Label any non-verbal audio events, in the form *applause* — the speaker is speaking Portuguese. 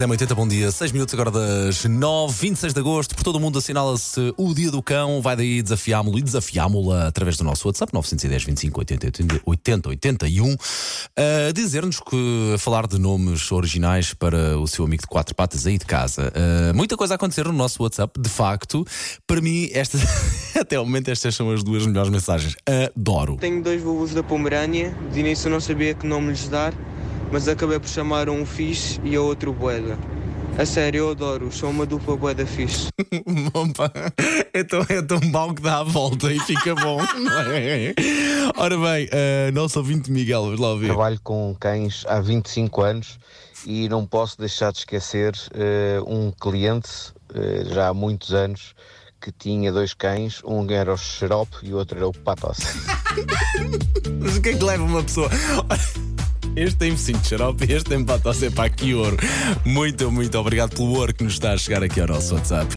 É 80, bom dia. 6 minutos agora das 9, 26 de agosto. Por todo o mundo assinala-se o Dia do Cão. Vai daí desafiámo-lo e desafiámo-la através do nosso WhatsApp 910 25 80 80 81 a dizer-nos que a falar de nomes originais para o seu amigo de quatro patas aí de casa. Uh, muita coisa a acontecer no nosso WhatsApp, de facto. Para mim, esta, *laughs* até o momento, estas são as duas melhores mensagens. Adoro. Tenho dois vovôs da Pomerânia. De início não sabia que nome lhes dar mas acabei por chamar um fixe e a outro boeda. A sério, eu adoro, sou uma dupla boeda fixe. *laughs* pá. É tão, é tão mau que dá a volta e fica bom, *laughs* não é? Ora bem, uh, nosso ouvinte Miguel, vamos lá ouvir. Trabalho com cães há 25 anos e não posso deixar de esquecer uh, um cliente, uh, já há muitos anos, que tinha dois cães, um era o xarope e o outro era o patos. *laughs* Mas o que é que leva uma pessoa? Este tem focinho de xarope este tem para ser para aqui ouro. Muito, muito obrigado pelo ouro que nos está a chegar aqui ao nosso WhatsApp.